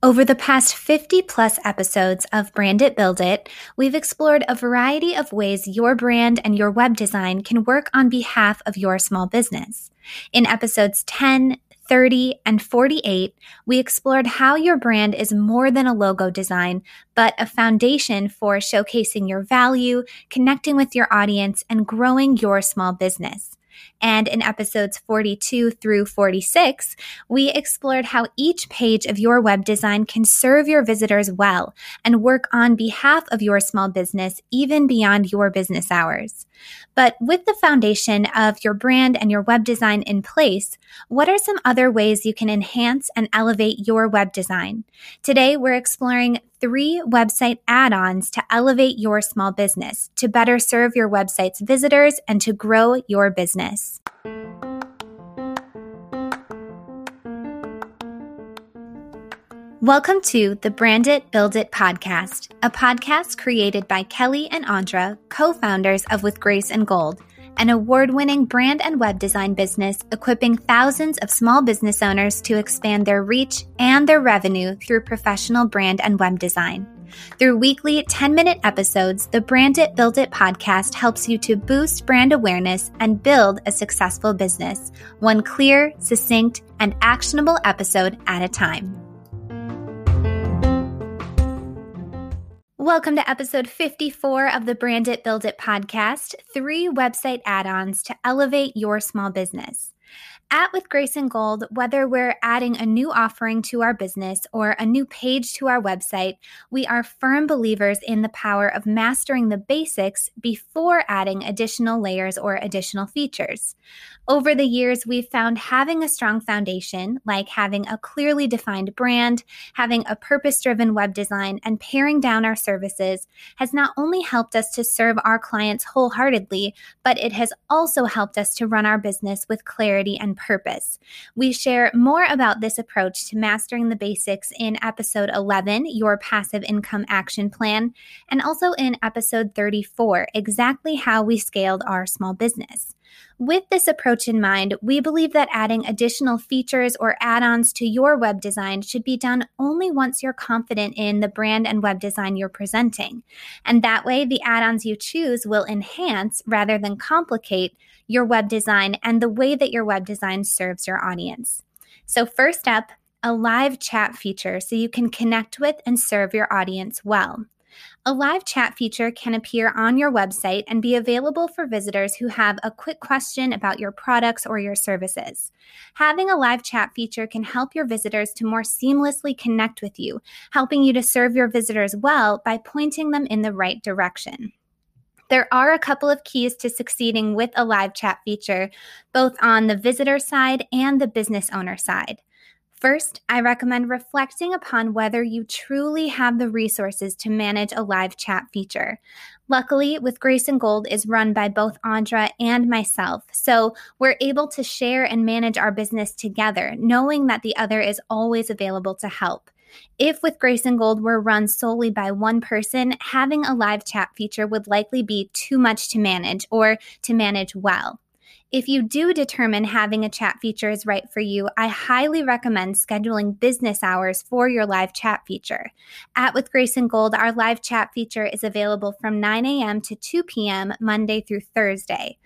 Over the past 50 plus episodes of Brand It Build It, we've explored a variety of ways your brand and your web design can work on behalf of your small business. In episodes 10, 30, and 48, we explored how your brand is more than a logo design, but a foundation for showcasing your value, connecting with your audience, and growing your small business. And in episodes 42 through 46, we explored how each page of your web design can serve your visitors well and work on behalf of your small business, even beyond your business hours. But with the foundation of your brand and your web design in place, what are some other ways you can enhance and elevate your web design? Today, we're exploring three website add ons to elevate your small business, to better serve your website's visitors, and to grow your business. Welcome to the Brand It, Build It podcast, a podcast created by Kelly and Andra, co founders of With Grace and Gold, an award winning brand and web design business equipping thousands of small business owners to expand their reach and their revenue through professional brand and web design. Through weekly 10 minute episodes, the Brand It, Build It podcast helps you to boost brand awareness and build a successful business, one clear, succinct, and actionable episode at a time. Welcome to episode 54 of the Brand It Build It podcast three website add ons to elevate your small business. At With Grace and Gold, whether we're adding a new offering to our business or a new page to our website, we are firm believers in the power of mastering the basics before adding additional layers or additional features. Over the years, we've found having a strong foundation, like having a clearly defined brand, having a purpose driven web design, and paring down our services, has not only helped us to serve our clients wholeheartedly, but it has also helped us to run our business with clarity and purpose. We share more about this approach to mastering the basics in episode 11, Your Passive Income Action Plan, and also in episode 34, exactly how we scaled our small business. With this approach in mind, we believe that adding additional features or add ons to your web design should be done only once you're confident in the brand and web design you're presenting. And that way, the add ons you choose will enhance rather than complicate your web design and the way that your web design serves your audience. So, first up, a live chat feature so you can connect with and serve your audience well. A live chat feature can appear on your website and be available for visitors who have a quick question about your products or your services. Having a live chat feature can help your visitors to more seamlessly connect with you, helping you to serve your visitors well by pointing them in the right direction. There are a couple of keys to succeeding with a live chat feature, both on the visitor side and the business owner side. First, I recommend reflecting upon whether you truly have the resources to manage a live chat feature. Luckily, with Grace and Gold is run by both Andra and myself, so we're able to share and manage our business together, knowing that the other is always available to help. If with Grace and Gold were run solely by one person, having a live chat feature would likely be too much to manage or to manage well. If you do determine having a chat feature is right for you, I highly recommend scheduling business hours for your live chat feature. At With Grace and Gold, our live chat feature is available from 9 a.m. to 2 p.m. Monday through Thursday.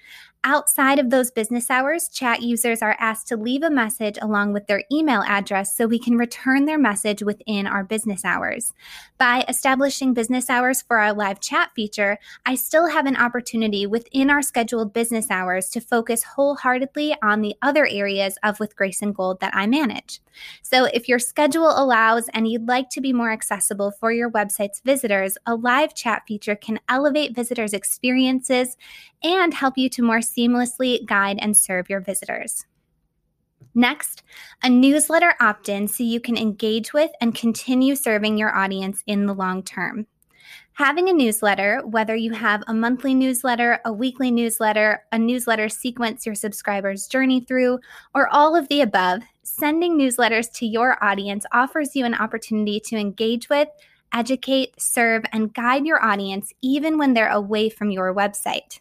Outside of those business hours, chat users are asked to leave a message along with their email address so we can return their message within our business hours. By establishing business hours for our live chat feature, I still have an opportunity within our scheduled business hours to focus wholeheartedly on the other areas of With Grace and Gold that I manage. So if your schedule allows and you'd like to be more accessible for your website's visitors, a live chat feature can elevate visitors' experiences and help you to more seamlessly guide and serve your visitors. Next, a newsletter opt in so you can engage with and continue serving your audience in the long term. Having a newsletter, whether you have a monthly newsletter, a weekly newsletter, a newsletter sequence your subscribers journey through, or all of the above, sending newsletters to your audience offers you an opportunity to engage with, educate, serve, and guide your audience even when they're away from your website.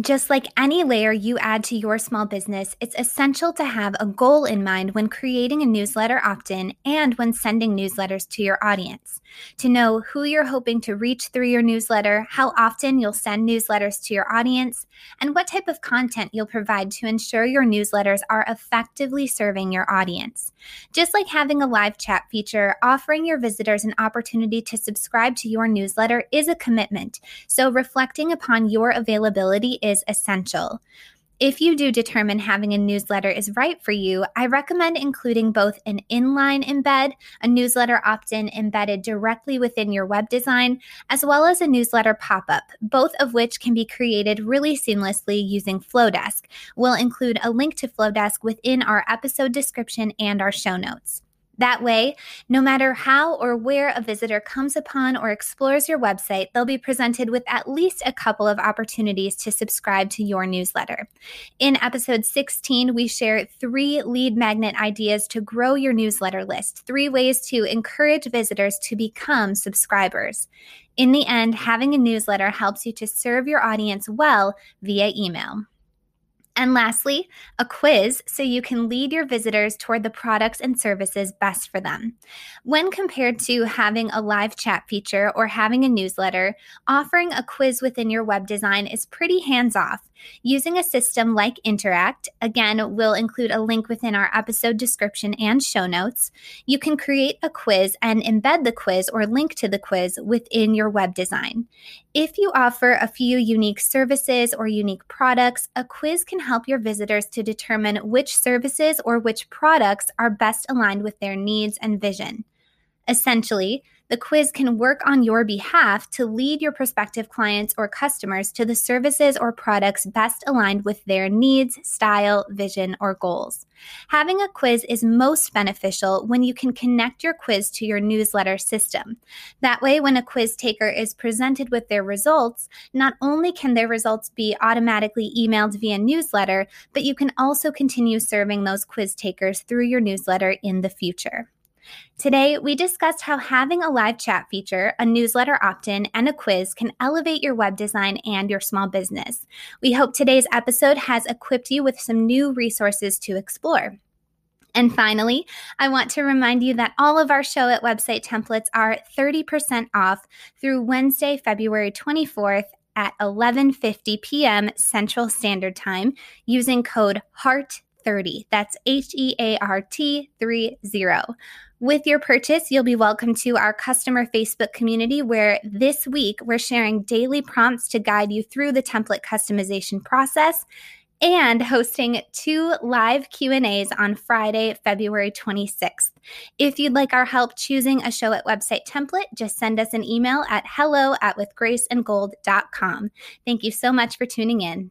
Just like any layer you add to your small business, it's essential to have a goal in mind when creating a newsletter opt in and when sending newsletters to your audience. To know who you're hoping to reach through your newsletter, how often you'll send newsletters to your audience, and what type of content you'll provide to ensure your newsletters are effectively serving your audience. Just like having a live chat feature, offering your visitors an opportunity to subscribe to your newsletter is a commitment, so reflecting upon your availability is essential. If you do determine having a newsletter is right for you, I recommend including both an inline embed, a newsletter opt in embedded directly within your web design, as well as a newsletter pop up, both of which can be created really seamlessly using Flowdesk. We'll include a link to Flowdesk within our episode description and our show notes. That way, no matter how or where a visitor comes upon or explores your website, they'll be presented with at least a couple of opportunities to subscribe to your newsletter. In episode 16, we share three lead magnet ideas to grow your newsletter list, three ways to encourage visitors to become subscribers. In the end, having a newsletter helps you to serve your audience well via email. And lastly, a quiz so you can lead your visitors toward the products and services best for them. When compared to having a live chat feature or having a newsletter, offering a quiz within your web design is pretty hands off. Using a system like Interact, again, we'll include a link within our episode description and show notes. You can create a quiz and embed the quiz or link to the quiz within your web design. If you offer a few unique services or unique products, a quiz can help your visitors to determine which services or which products are best aligned with their needs and vision. Essentially, the quiz can work on your behalf to lead your prospective clients or customers to the services or products best aligned with their needs, style, vision, or goals. Having a quiz is most beneficial when you can connect your quiz to your newsletter system. That way, when a quiz taker is presented with their results, not only can their results be automatically emailed via newsletter, but you can also continue serving those quiz takers through your newsletter in the future. Today, we discussed how having a live chat feature, a newsletter opt in, and a quiz can elevate your web design and your small business. We hope today's episode has equipped you with some new resources to explore. And finally, I want to remind you that all of our Showit website templates are 30% off through Wednesday, February 24th at 11:50 p.m. Central Standard Time using code HEART30. That's H E A R T 30. With your purchase, you'll be welcome to our customer Facebook community where this week we're sharing daily prompts to guide you through the template customization process and hosting two live Q&As on Friday, February 26th. If you'd like our help choosing a Showit website template, just send us an email at hello at withgraceandgold.com. Thank you so much for tuning in.